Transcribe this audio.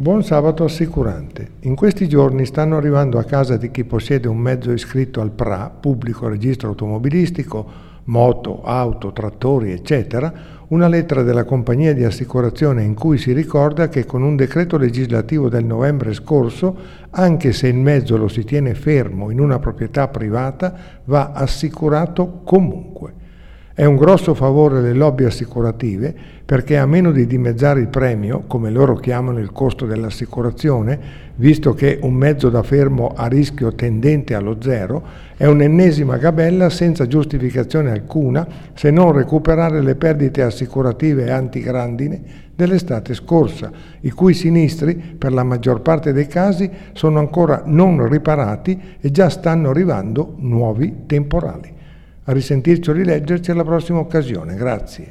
Buon sabato assicurante. In questi giorni stanno arrivando a casa di chi possiede un mezzo iscritto al PRA, pubblico registro automobilistico, moto, auto, trattori, eccetera, una lettera della compagnia di assicurazione in cui si ricorda che con un decreto legislativo del novembre scorso, anche se il mezzo lo si tiene fermo in una proprietà privata, va assicurato comunque. È un grosso favore alle lobby assicurative perché a meno di dimezzare il premio, come loro chiamano il costo dell'assicurazione, visto che un mezzo da fermo a rischio tendente allo zero, è un'ennesima gabella senza giustificazione alcuna se non recuperare le perdite assicurative antigrandine dell'estate scorsa, i cui sinistri, per la maggior parte dei casi, sono ancora non riparati e già stanno arrivando nuovi temporali. A risentirci o rileggerci alla prossima occasione. Grazie.